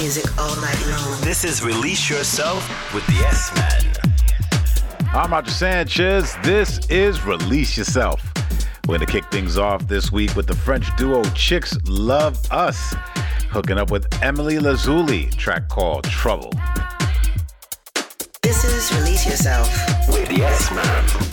music all night long. This is Release Yourself with the S Man. I'm Roger Sanchez. This is Release Yourself. We're going to kick things off this week with the French duo Chicks Luv Us, hooking up with Emily Lazuli, track called Trouble. This is Release Yourself with the S Man.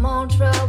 mantra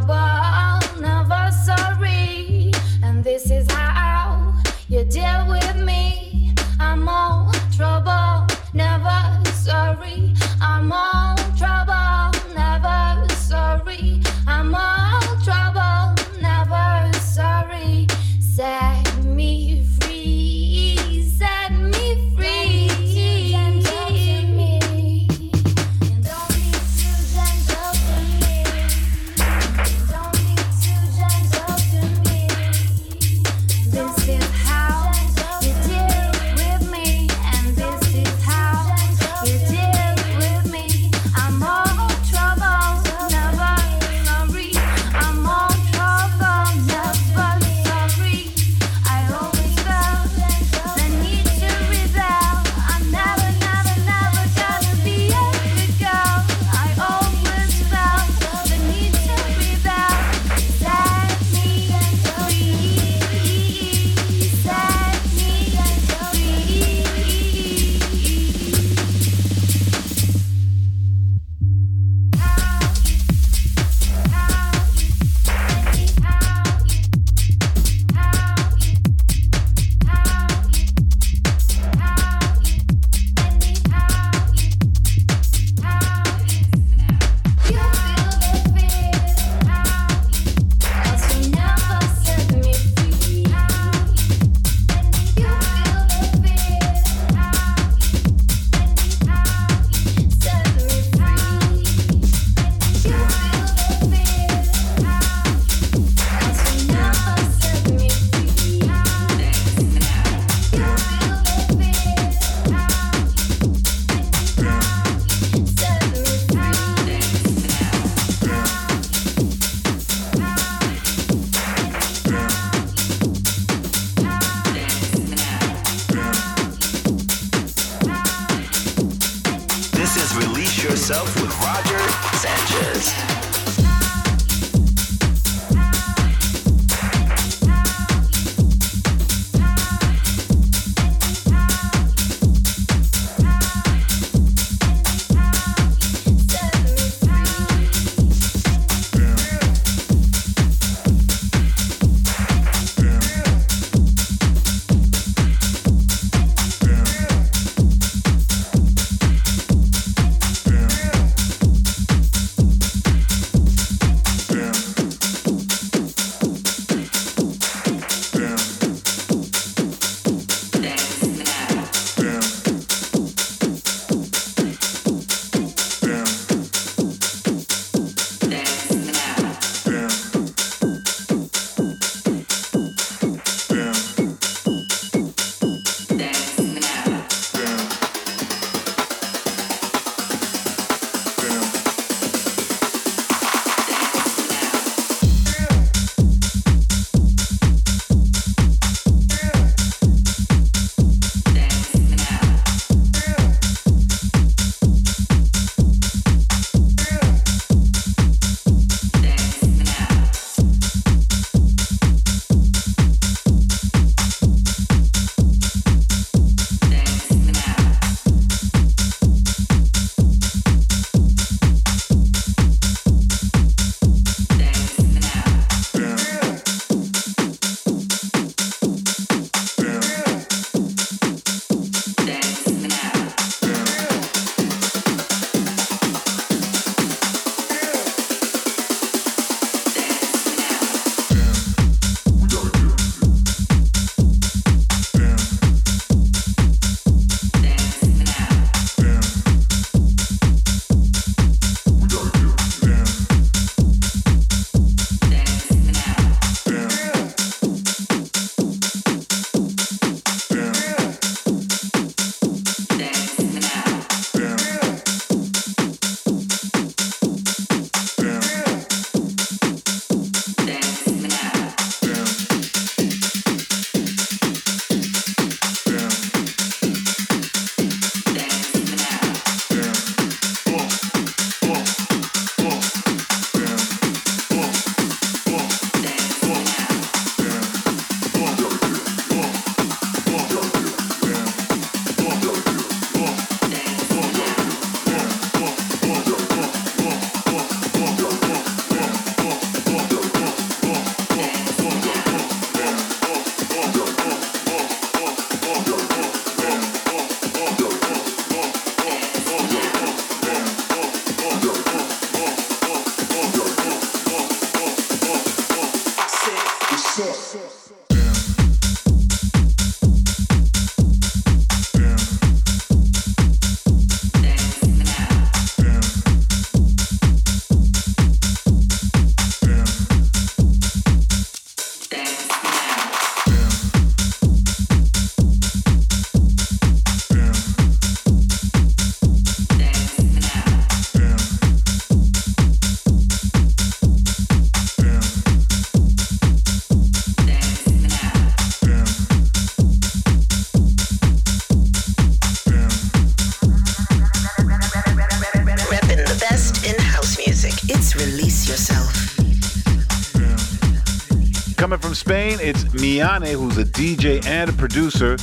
who's a DJ and a producer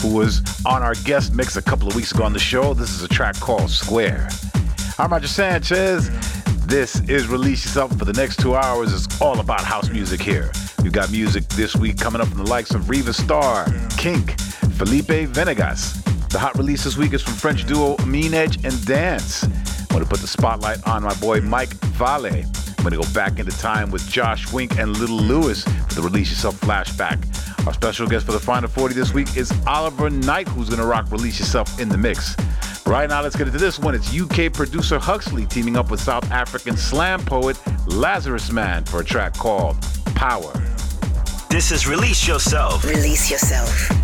who was on our guest mix a couple of weeks ago on the show. This is a track called Square. I'm Roger Sanchez. This is Release Yourself for the next two hours. It's all about house music here. We've got music this week coming up from the likes of Riva Starr, Kink, Felipe Venegas. The hot release this week is from French duo Amine Edge and Dance. I'm going to put the spotlight on my boy Mike Vale. I'm going to go back into time with Josh Wink and Lil Louis for the Release Yourself flashback. Our special guest for the Final 40 this week is Oliver Knight, who's going to rock Release Yourself in the mix. Right now, let's get into this one. It's UK producer Huxley teaming up with South African slam poet Lazarusman for a track called Power. This is Release Yourself. Release Yourself.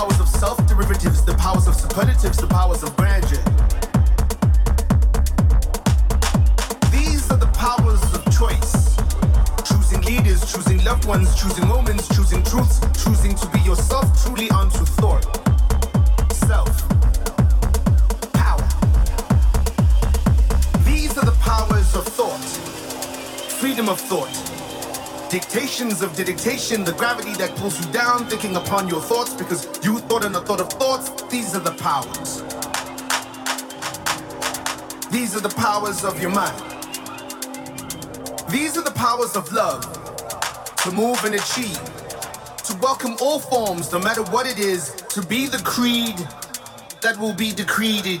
powers of self derivatives, the powers of superlatives, the powers of grandeur. These are the powers of choice. Choosing leaders, choosing loved ones, choosing moments, choosing truths, choosing to be yourself truly unto thought. Self. Power. These are the powers of thought. Freedom of thought Dictations of dictation, the gravity that pulls you down, thinking upon your thoughts because you thought and the thought of thoughts, these are the powers. These are the powers of your mind. These are the powers of love to move and achieve, to welcome all forms, no matter what it is, to be the creed that will be decreed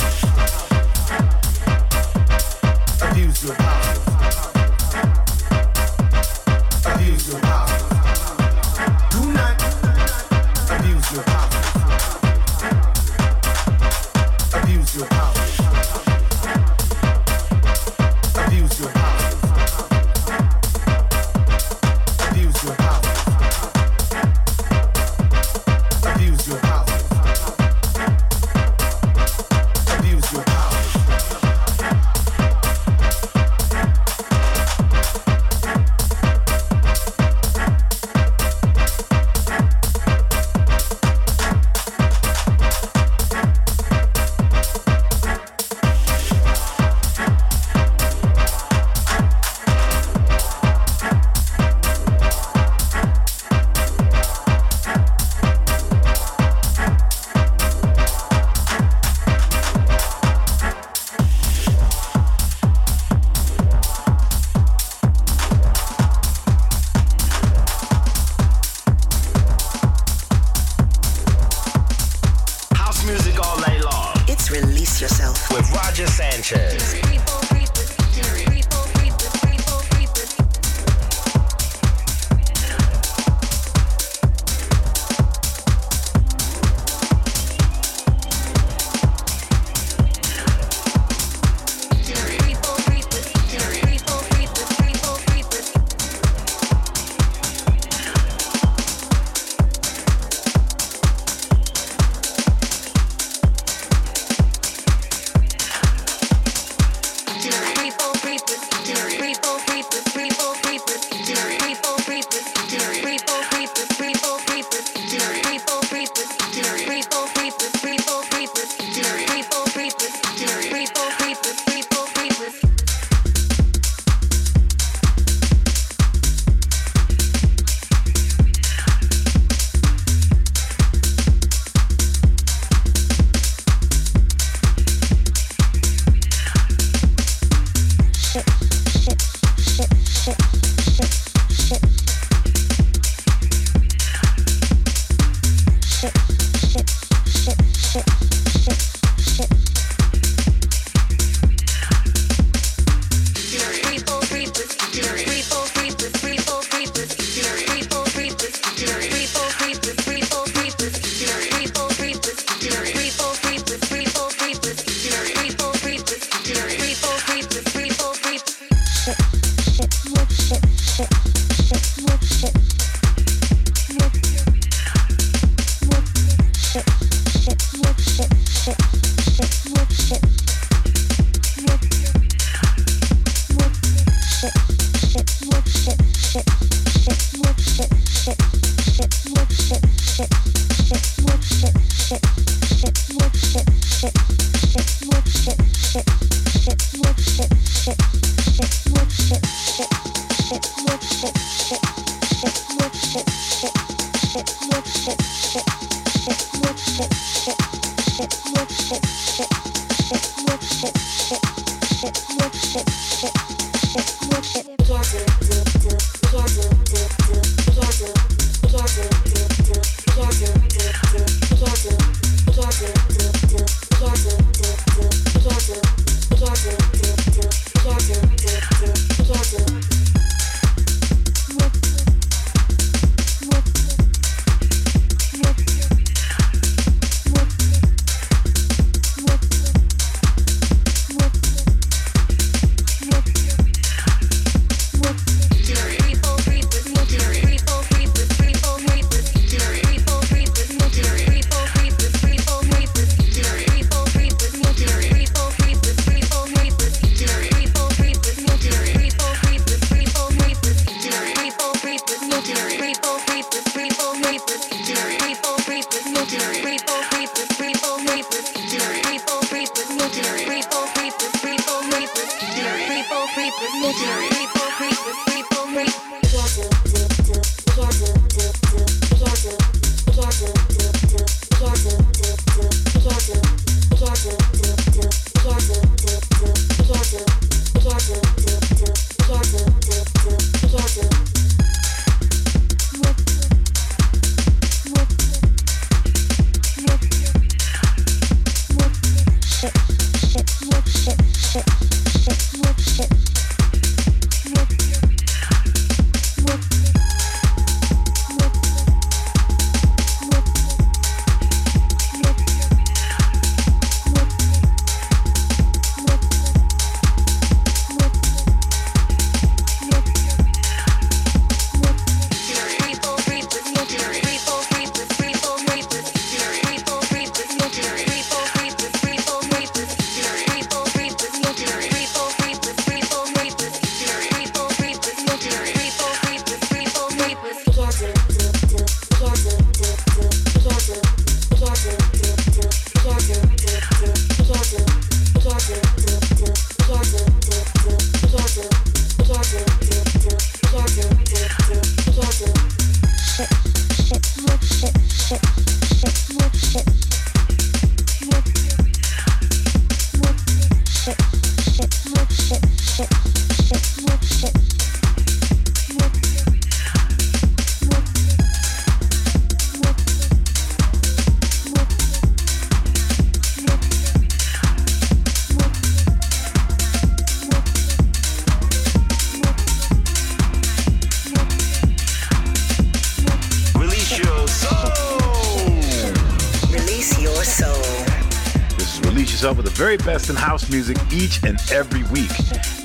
best in house music each and every week.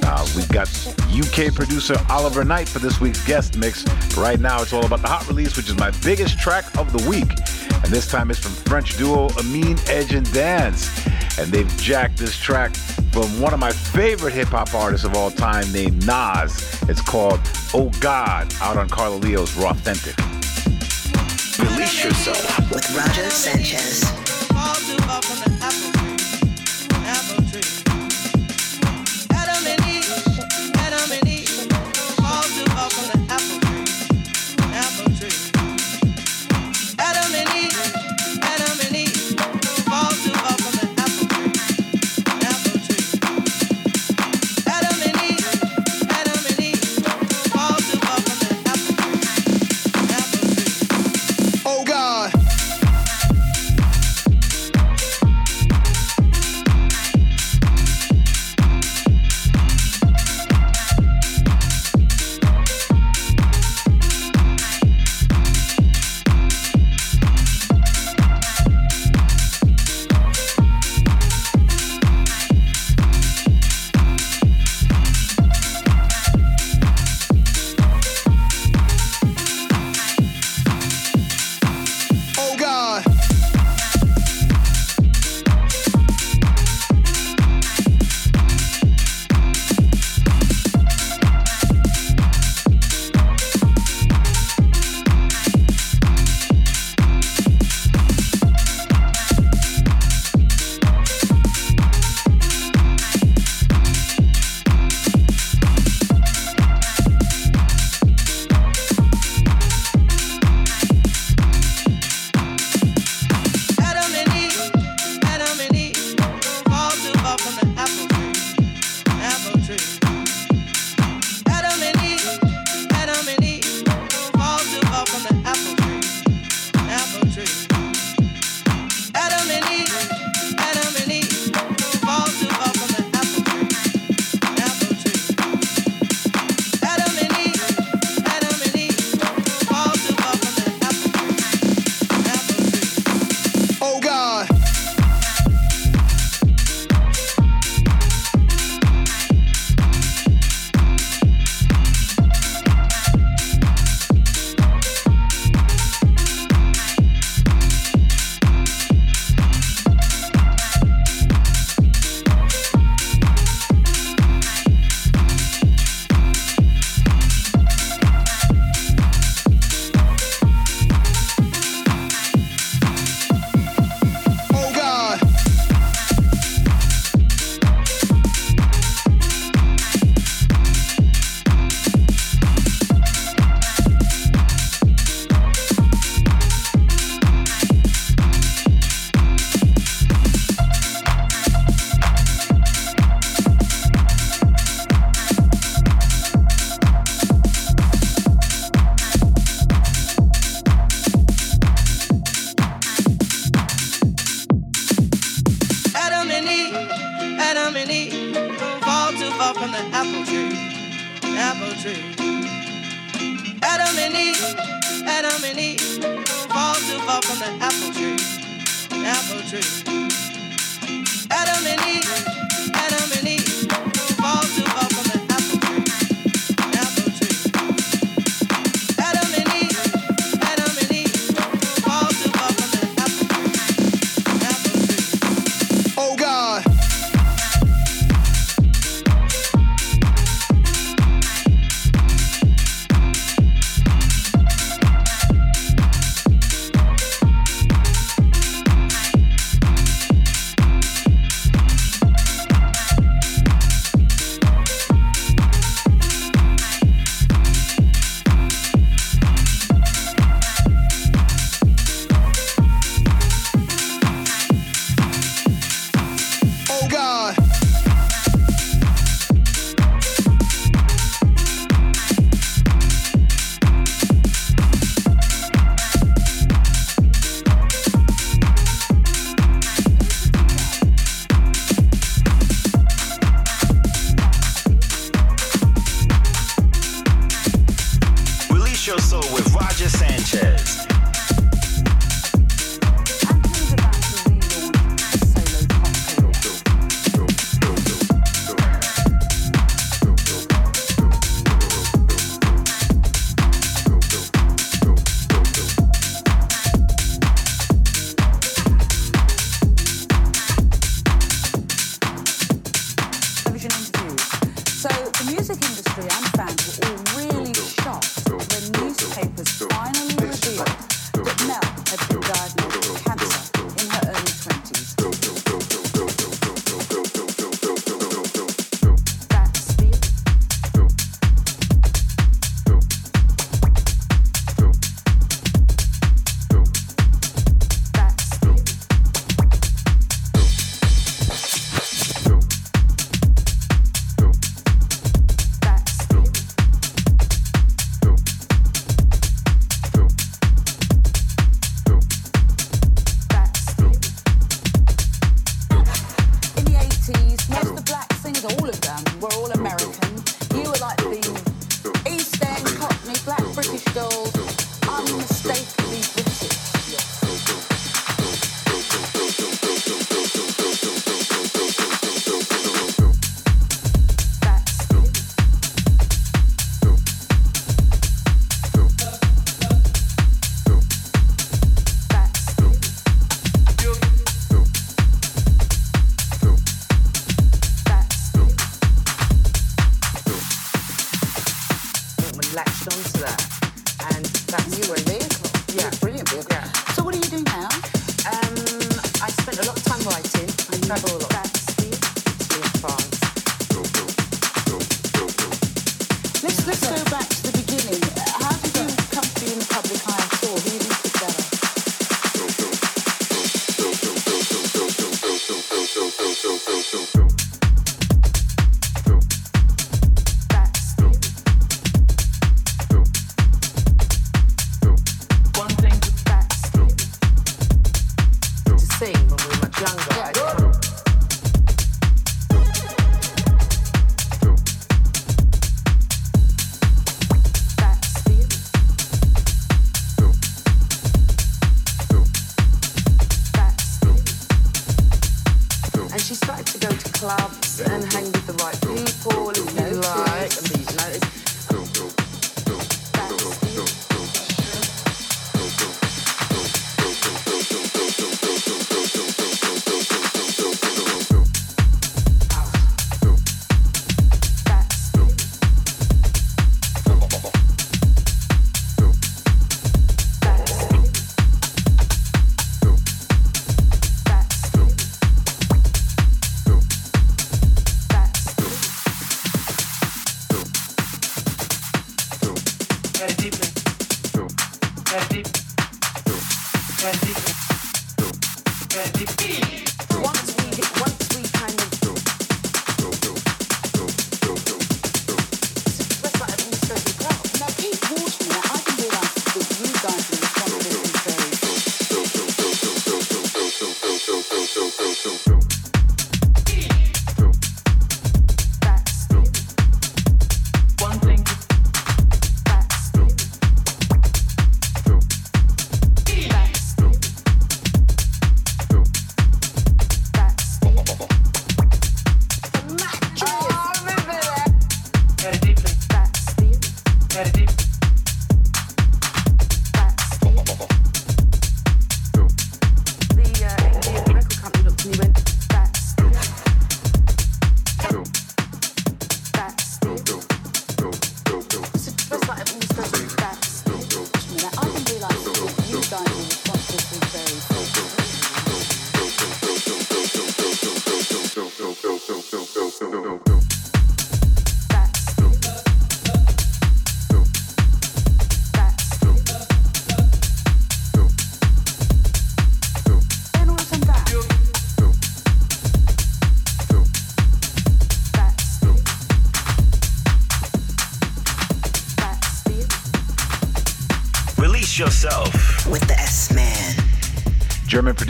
Uh, we've got UK producer Oliver Knight for this week's guest mix. Right now, it's all about the hot release, which is my biggest track of the week. And this time it's from French duo Amine Edge and Dance. And they've jacked this track from one of my favorite hip hop artists of all time named Nas. It's called Oh God, out on Carlo Lio's Rawthentic. Release yourself. with Roger Sanchez.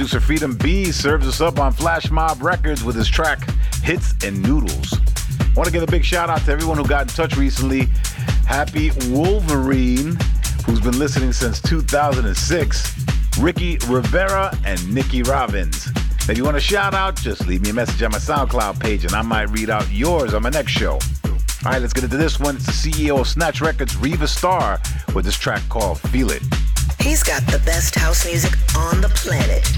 producer Freedom B serves us up on Flash Mob Records with his track Hits and Noodles. I want to give a big shout out to everyone who got in touch recently. Happy Wolverine, who's been listening since 2006, Ricky Rivera, and Nikki Robbins. If you want a shout out, just leave me a message on my SoundCloud page and I might read out yours on my next show. All right, let's get into this one. It's the CEO of Snatch Records, Riva Starr, with this track called Feel It. He's got the best house music on the planet.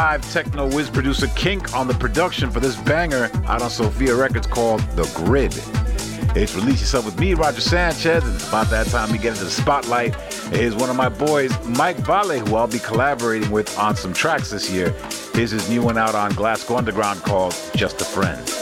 Live techno whiz producer Kink on the production for this banger out on Sophia Records called The Grid. It's Release Yourself with me, Roger Sanchez, and it's about that time we get into the spotlight. Here's one of my boys, Mike Vale, who I'll be collaborating with on some tracks this year. Here's his new one out on Glasgow Underground called Just a Friend.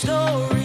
story.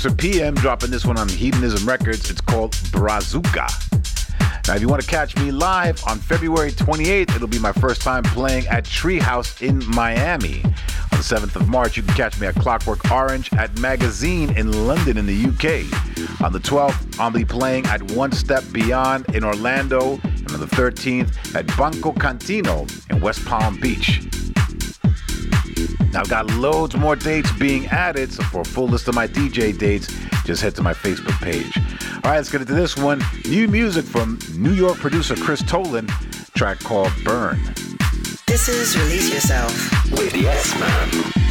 Producer PM dropping this one on Hedonism Records. It's called Brazuca. Now, if you want to catch me live on February 28th, it'll be my first time playing at Treehouse in Miami. On the 7th of March, you can catch me at Clockwork Orange at Magazine in London, in the UK. On the 12th, I'll be playing at One Step Beyond in Orlando, and on the 13th at Banco Cantino in West Palm Beach. Now, I've got loads more dates being added, so for a full list of my DJ dates, just head to my Facebook page. All right, let's get into this one. New music from New York producer Chris Tolan, track called Burn. This is Release Yourself with S-Man.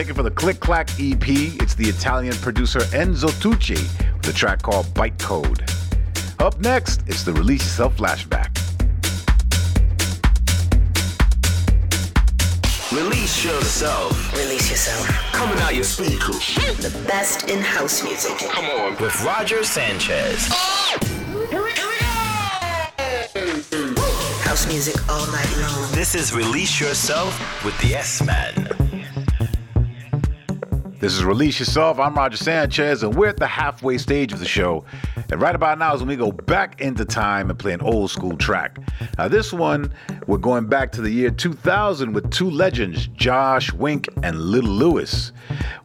Taken from the Click Clack EP. It's the Italian producer Enzo Tucci with a track called Bytecode. Up next, it's the Release Yourself flashback. Release yourself. Release yourself. Coming out your speakers. The best in house music. Come on. With Roger Sanchez. Oh! Here we go. House music all night long. This is Release Yourself with the S-Man. This is Release Yourself. I'm Roger Sanchez, and we're at the halfway stage of the show. And right about now is when we go back into time and play an old school track. Now, this one, we're going back to the year 2000 with two legends, Josh Wink and Lil Louis.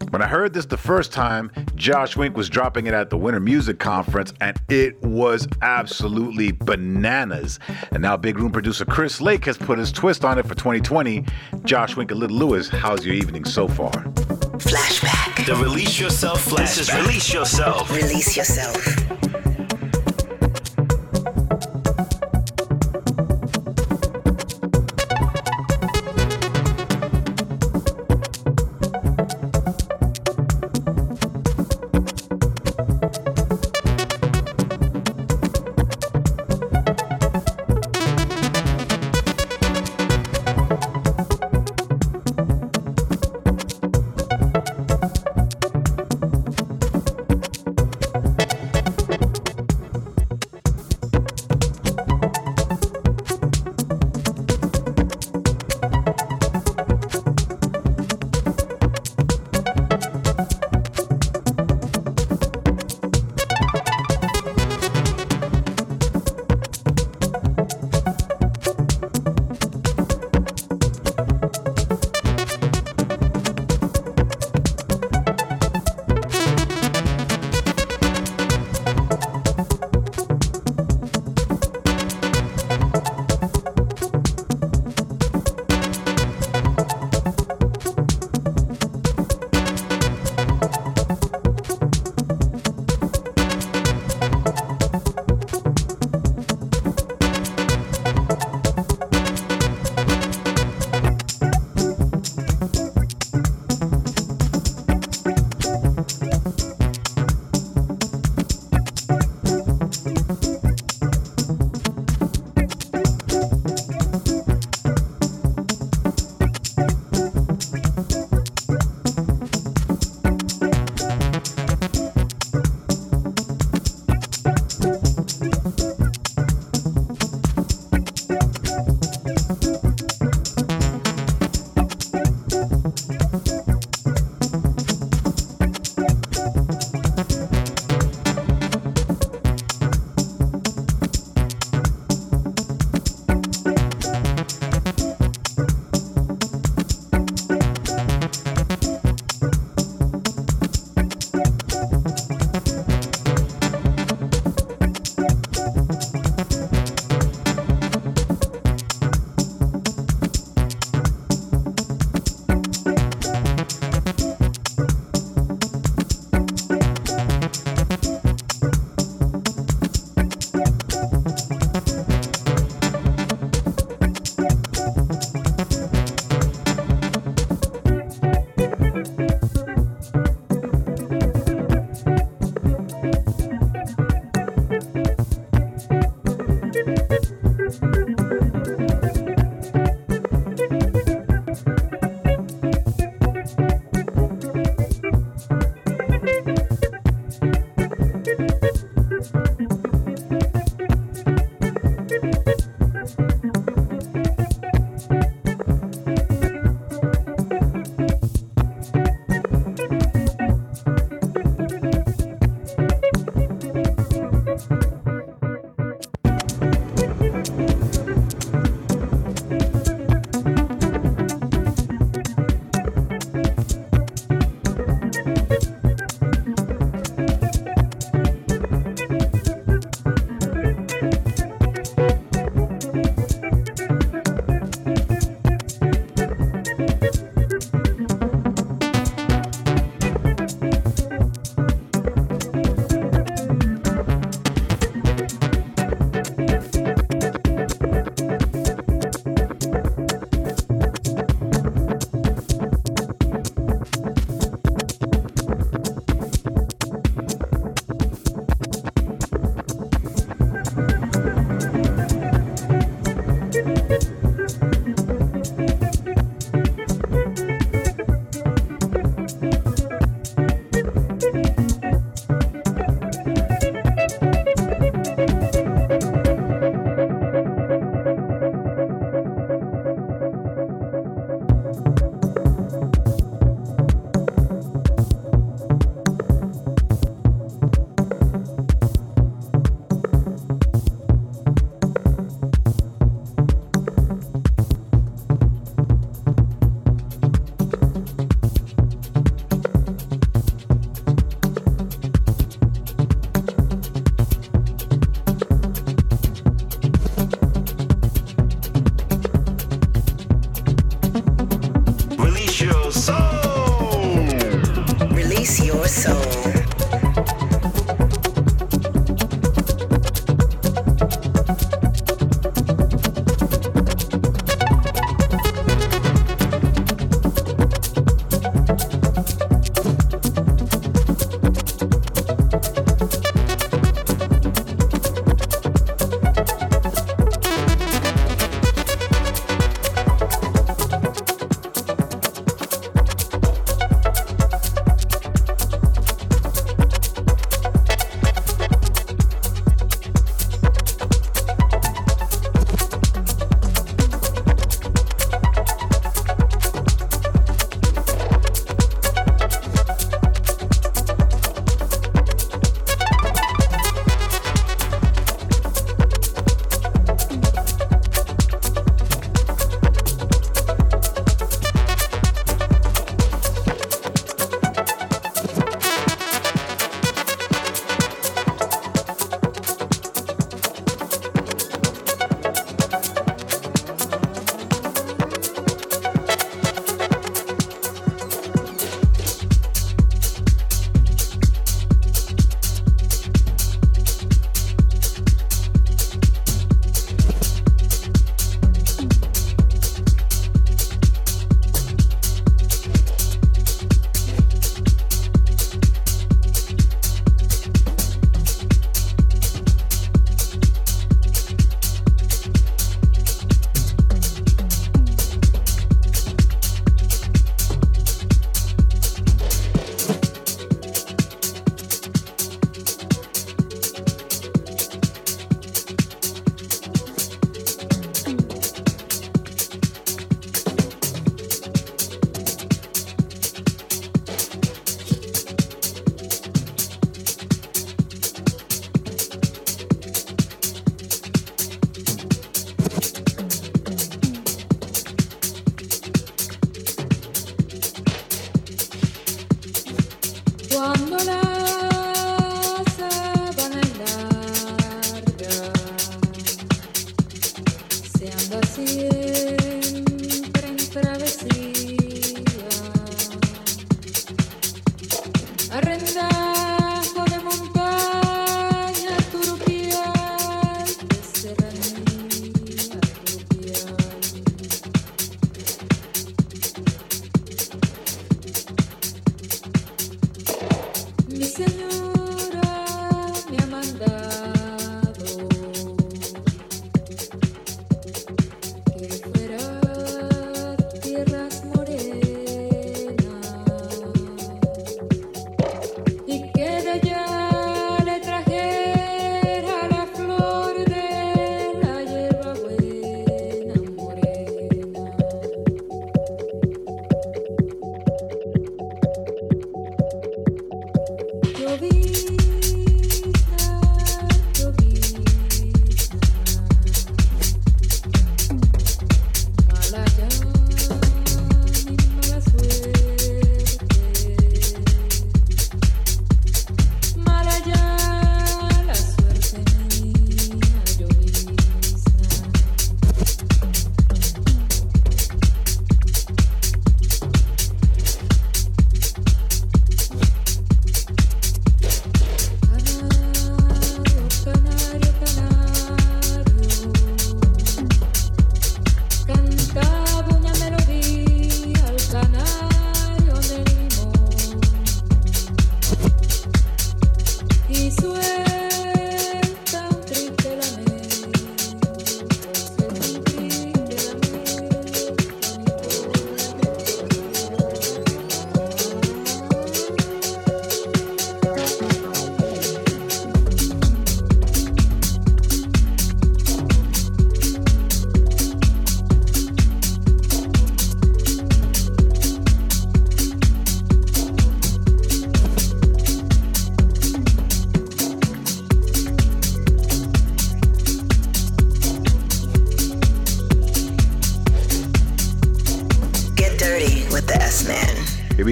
When I heard this the first time, Josh Wink was dropping it at the Winter Music Conference, and it was absolutely bananas. And now, Big Room producer Chris Lake has put his twist on it for 2020. Josh Wink and Lil Louis, how's your evening so far? Flashback. The Release Yourself flashback. This is Release Yourself. Release yourself.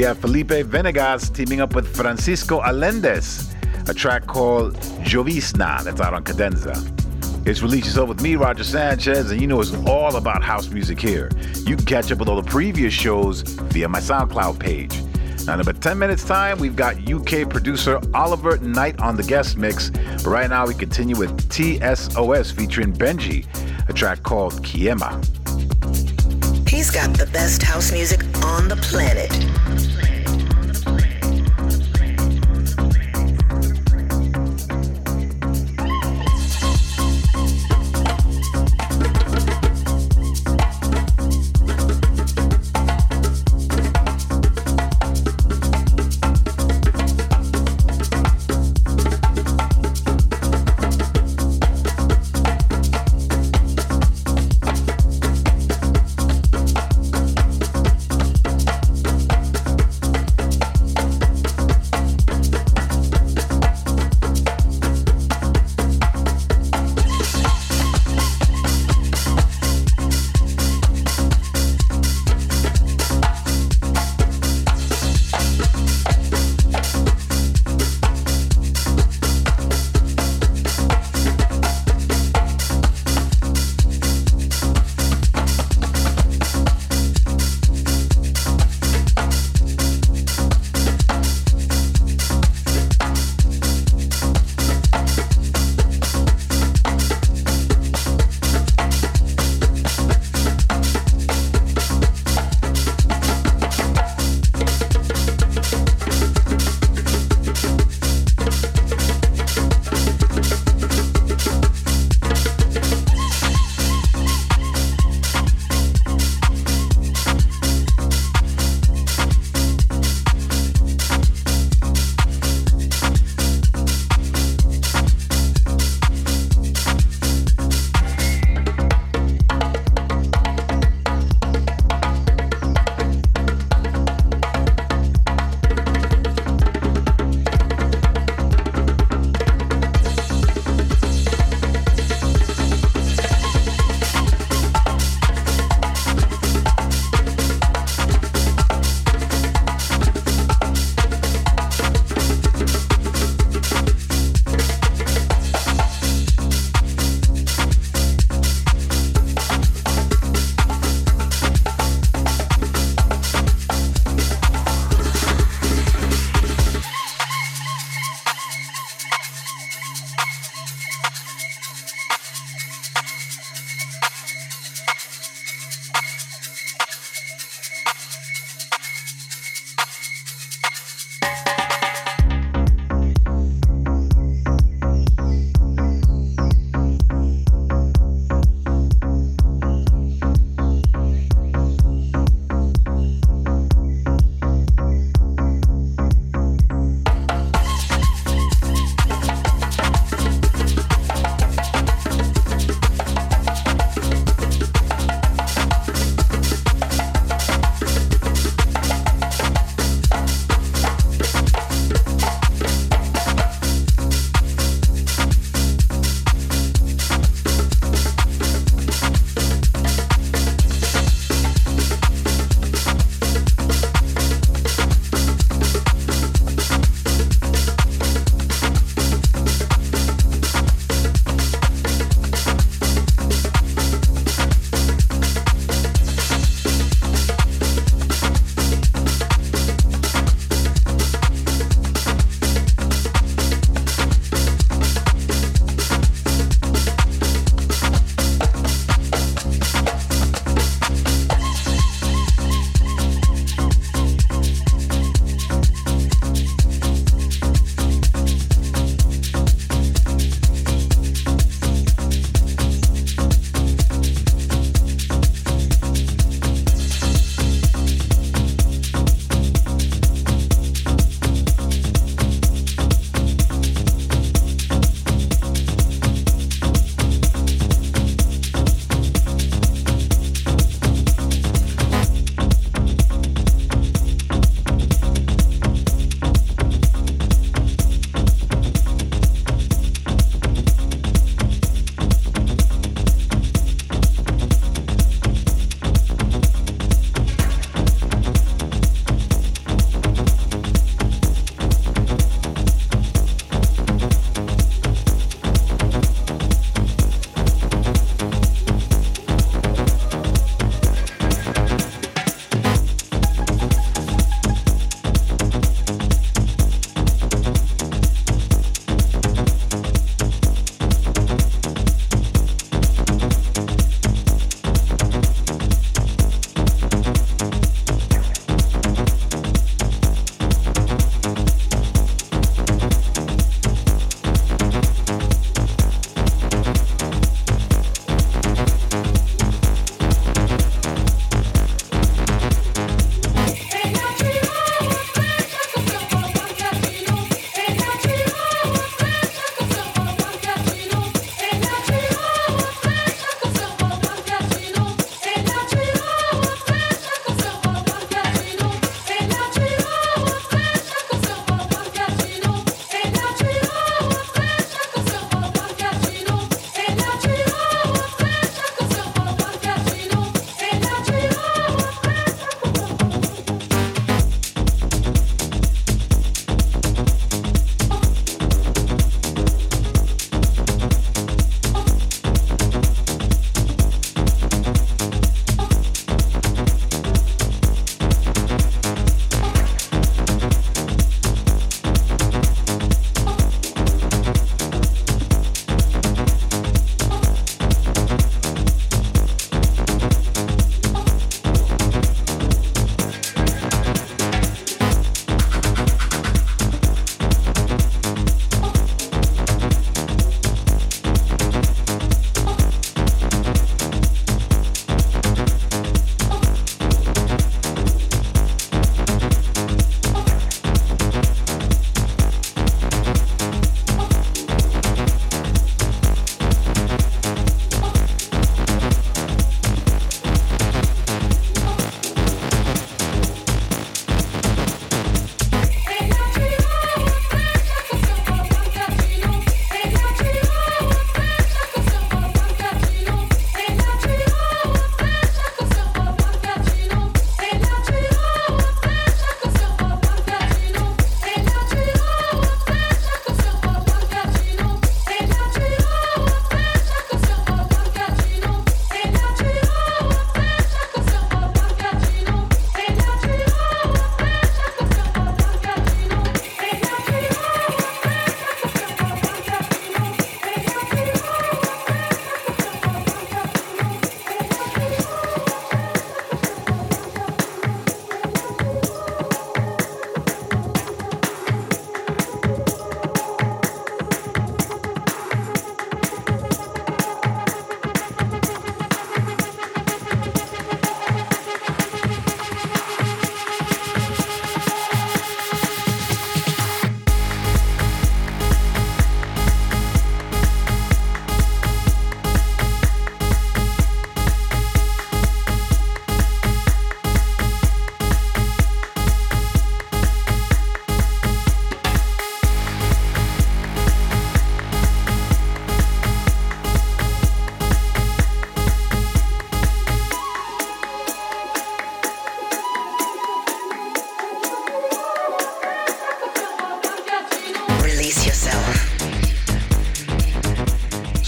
We have Felipe Venegas teaming up with Francisco Allendes, a track called Jovisna that's out on Cadenza. It's Release Yourself with me, Roger Sanchez, and you know it's all about house music here. You can catch up with all the previous shows via my SoundCloud page. Now, in about 10 minutes' time, we've got UK producer Oliver Knight on the guest mix. But right now, we continue with TSOS featuring Benji, a track called Kiema. He's got the best house music on the planet.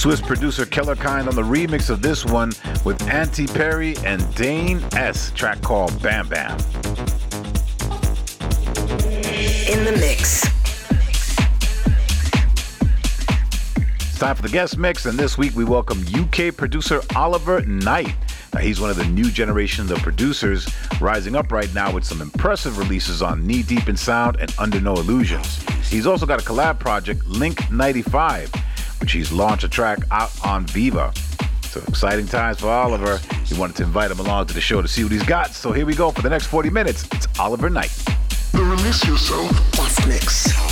Swiss producer Kellerkind on the remix of this one with Auntie Perry and Dane S. Track called Bam Bam. In the mix. It's time for the guest mix, and this week we welcome UK producer Oliver Knight. Now, he's one of the new generation of producers, rising up right now with some impressive releases on Knee Deep in Sound and Under No Illusions. He's also got a collab project, Link 95, which he's launched a track out on Viva. So exciting times for Oliver. We wanted to invite him along to the show to see what he's got. So here we go for the next 40 minutes. It's Oliver Knight. The Release Yourself mix.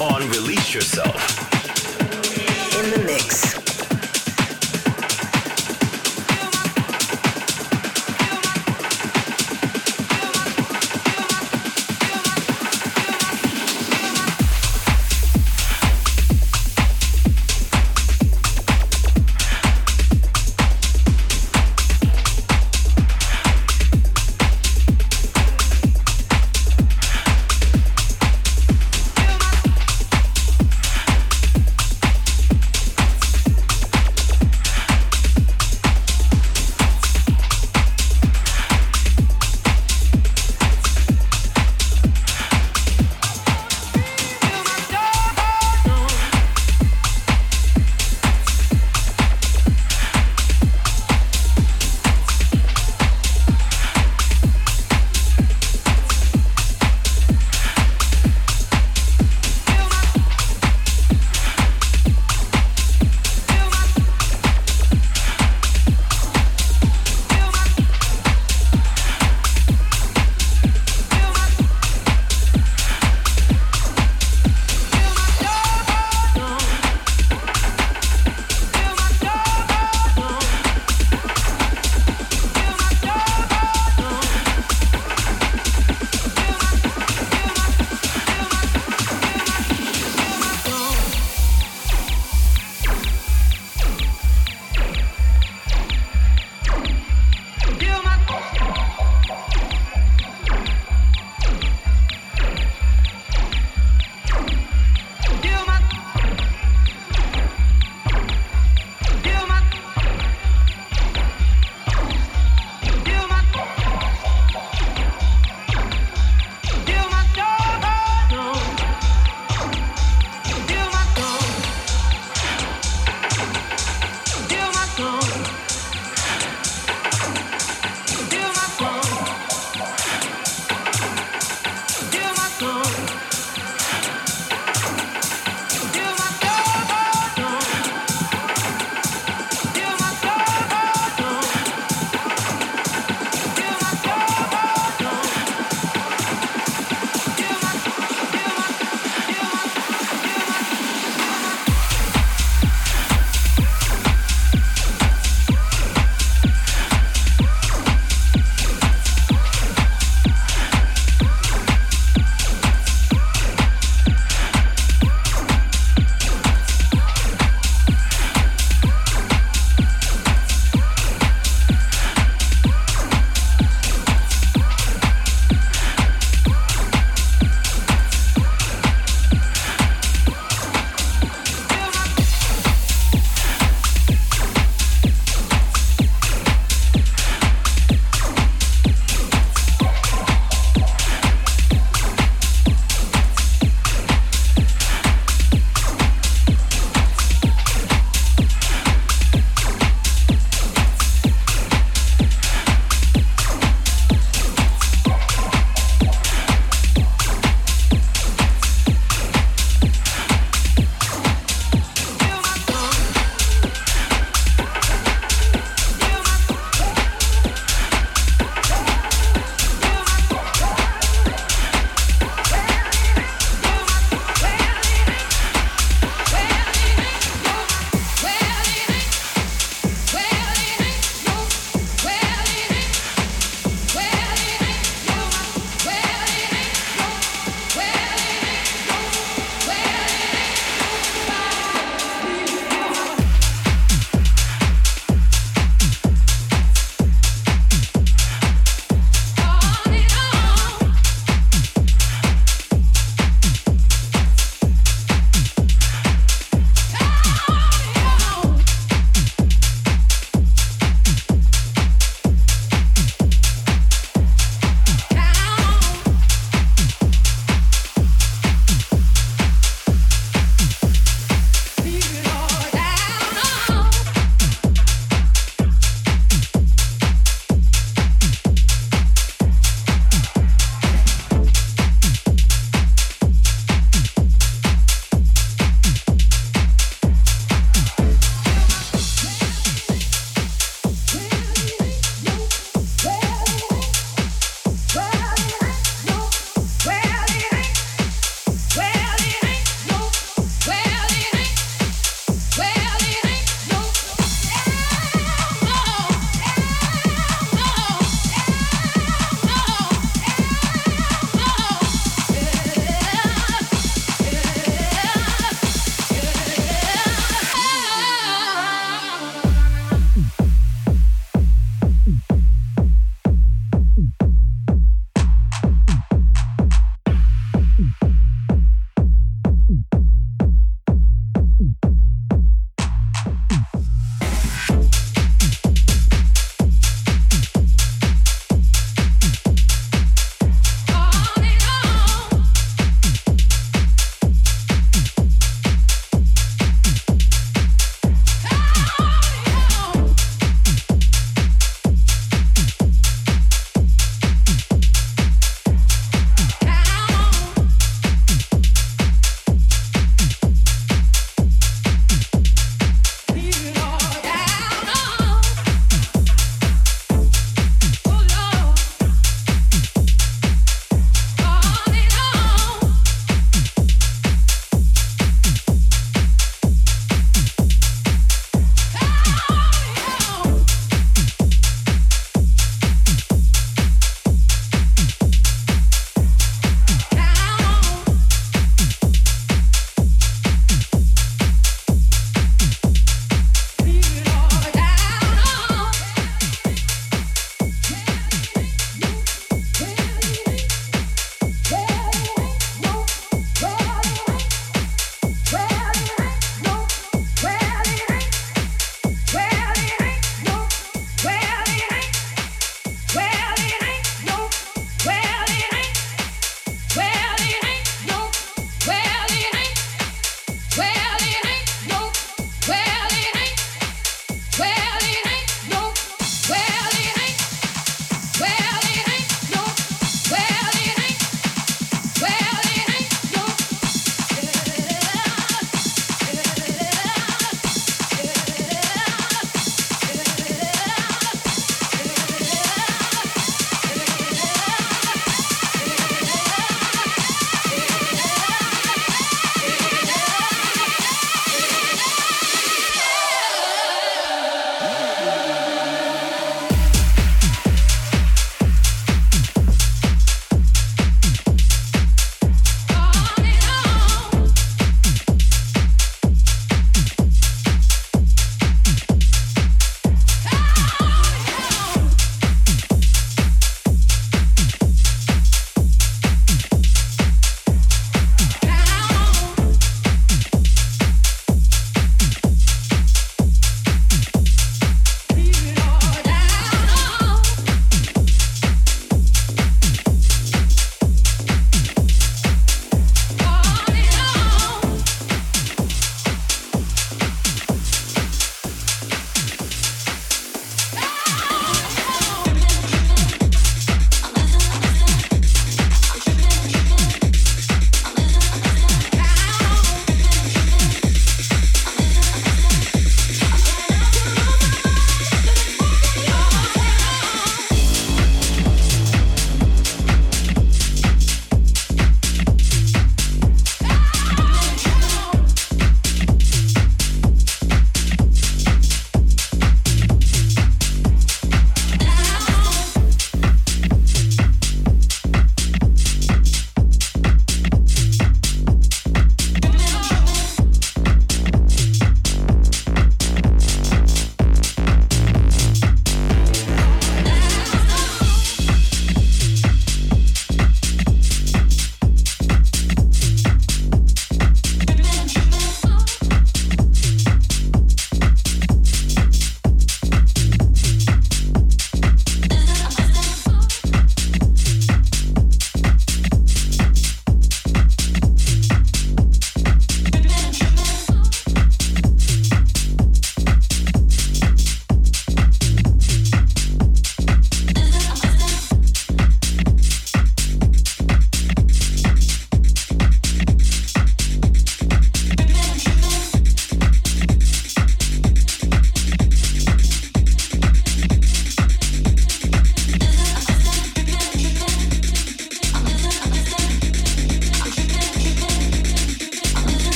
on Release Yourself.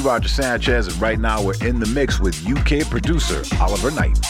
Roger Sanchez, and right now we're in the mix with UK producer Oliver Knight.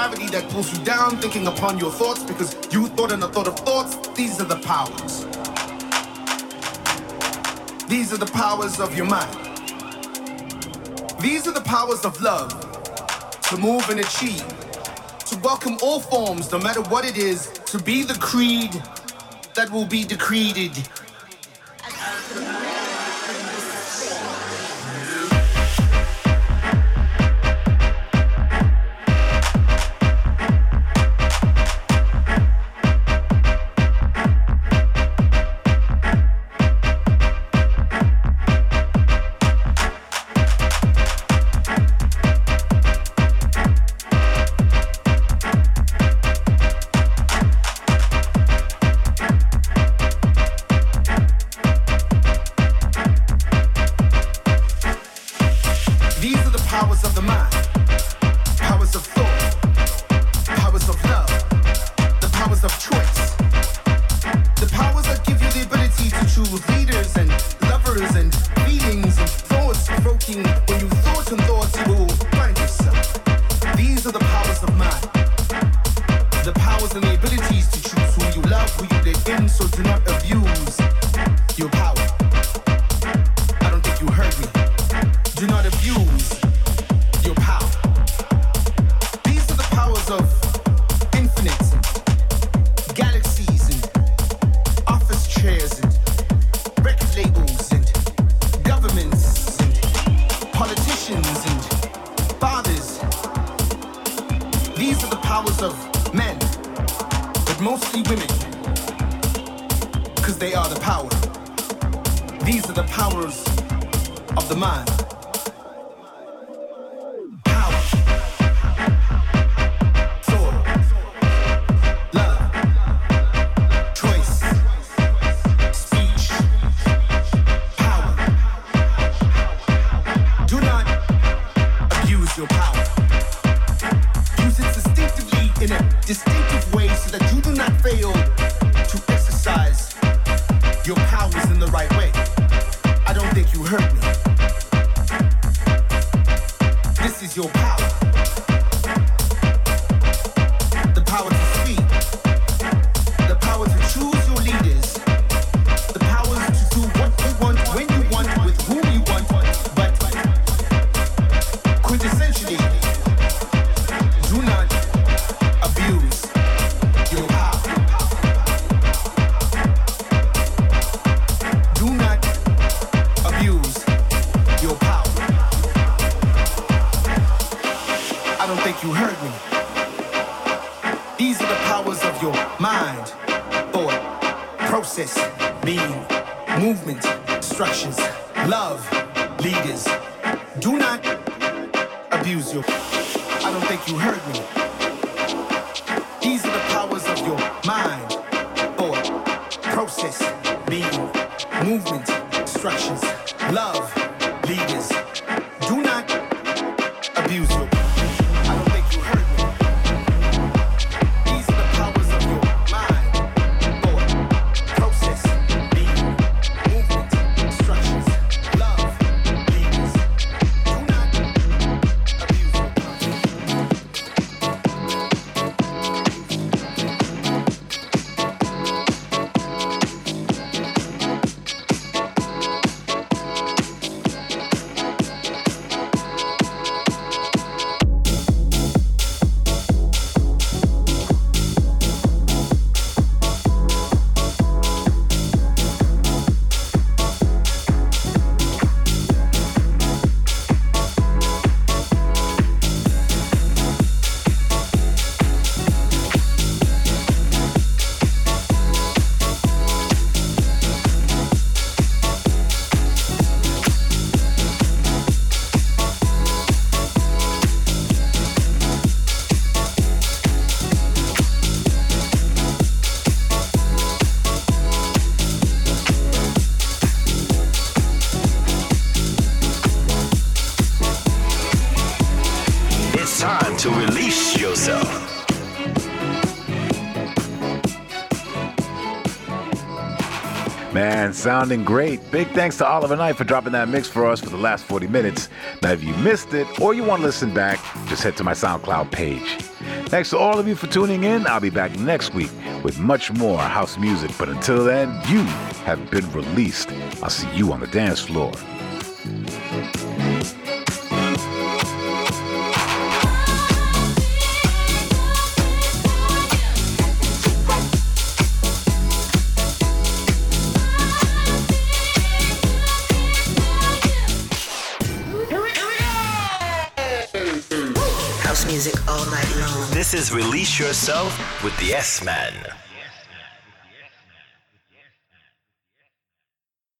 Gravity that pulls you down, thinking upon your thoughts because you thought in a thought of thoughts. These are the powers. These are the powers of your mind. These are the powers of love to move and achieve, to welcome all forms, no matter what it is, to be the creed that will be decreed. These are the powers of the mind. sounding great. Big thanks to Oliver Knight for dropping that mix for us for the last 40 minutes. Now, if you missed it or you want to listen back, just head to my SoundCloud page. Thanks to all of you for tuning in. I'll be back next week with much more house music. But until then, you have been released. I'll see you on the dance floor. yourself with the S Man.